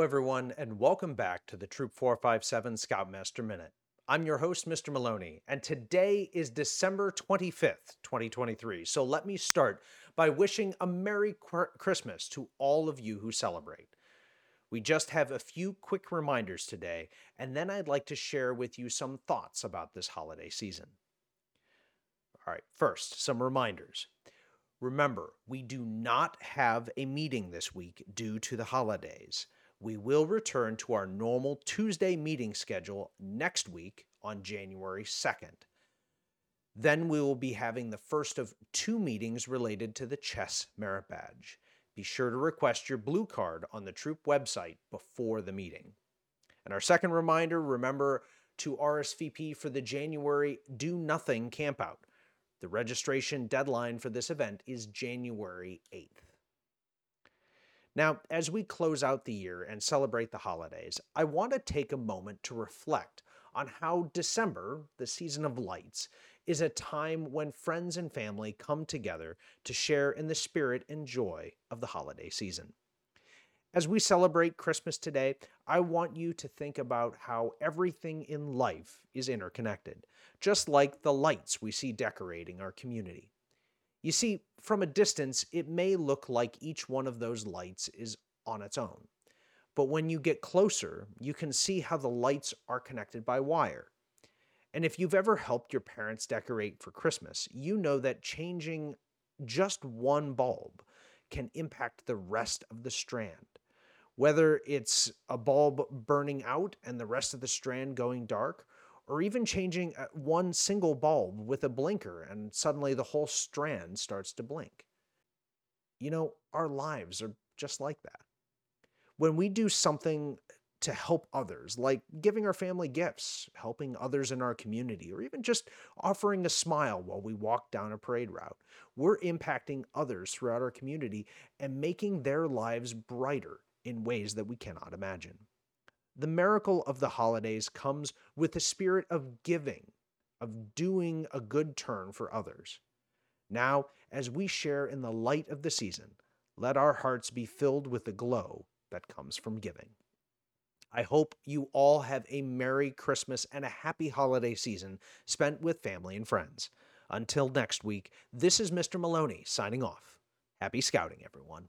everyone, and welcome back to the Troop 457 Scoutmaster Minute. I'm your host, Mr. Maloney, and today is December 25th, 2023. So let me start by wishing a Merry Christmas to all of you who celebrate. We just have a few quick reminders today, and then I'd like to share with you some thoughts about this holiday season. All right, first, some reminders. Remember, we do not have a meeting this week due to the holidays. We will return to our normal Tuesday meeting schedule next week on January 2nd. Then we will be having the first of two meetings related to the Chess Merit Badge. Be sure to request your blue card on the Troop website before the meeting. And our second reminder remember to RSVP for the January Do Nothing Campout. The registration deadline for this event is January 8th. Now, as we close out the year and celebrate the holidays, I want to take a moment to reflect on how December, the season of lights, is a time when friends and family come together to share in the spirit and joy of the holiday season. As we celebrate Christmas today, I want you to think about how everything in life is interconnected, just like the lights we see decorating our community. You see, from a distance, it may look like each one of those lights is on its own. But when you get closer, you can see how the lights are connected by wire. And if you've ever helped your parents decorate for Christmas, you know that changing just one bulb can impact the rest of the strand. Whether it's a bulb burning out and the rest of the strand going dark, or even changing uh, one single bulb with a blinker and suddenly the whole strand starts to blink. You know, our lives are just like that. When we do something to help others, like giving our family gifts, helping others in our community, or even just offering a smile while we walk down a parade route. We're impacting others throughout our community and making their lives brighter in ways that we cannot imagine. The miracle of the holidays comes with the spirit of giving, of doing a good turn for others. Now, as we share in the light of the season, let our hearts be filled with the glow that comes from giving. I hope you all have a Merry Christmas and a happy holiday season spent with family and friends. Until next week, this is Mr. Maloney signing off. Happy scouting, everyone.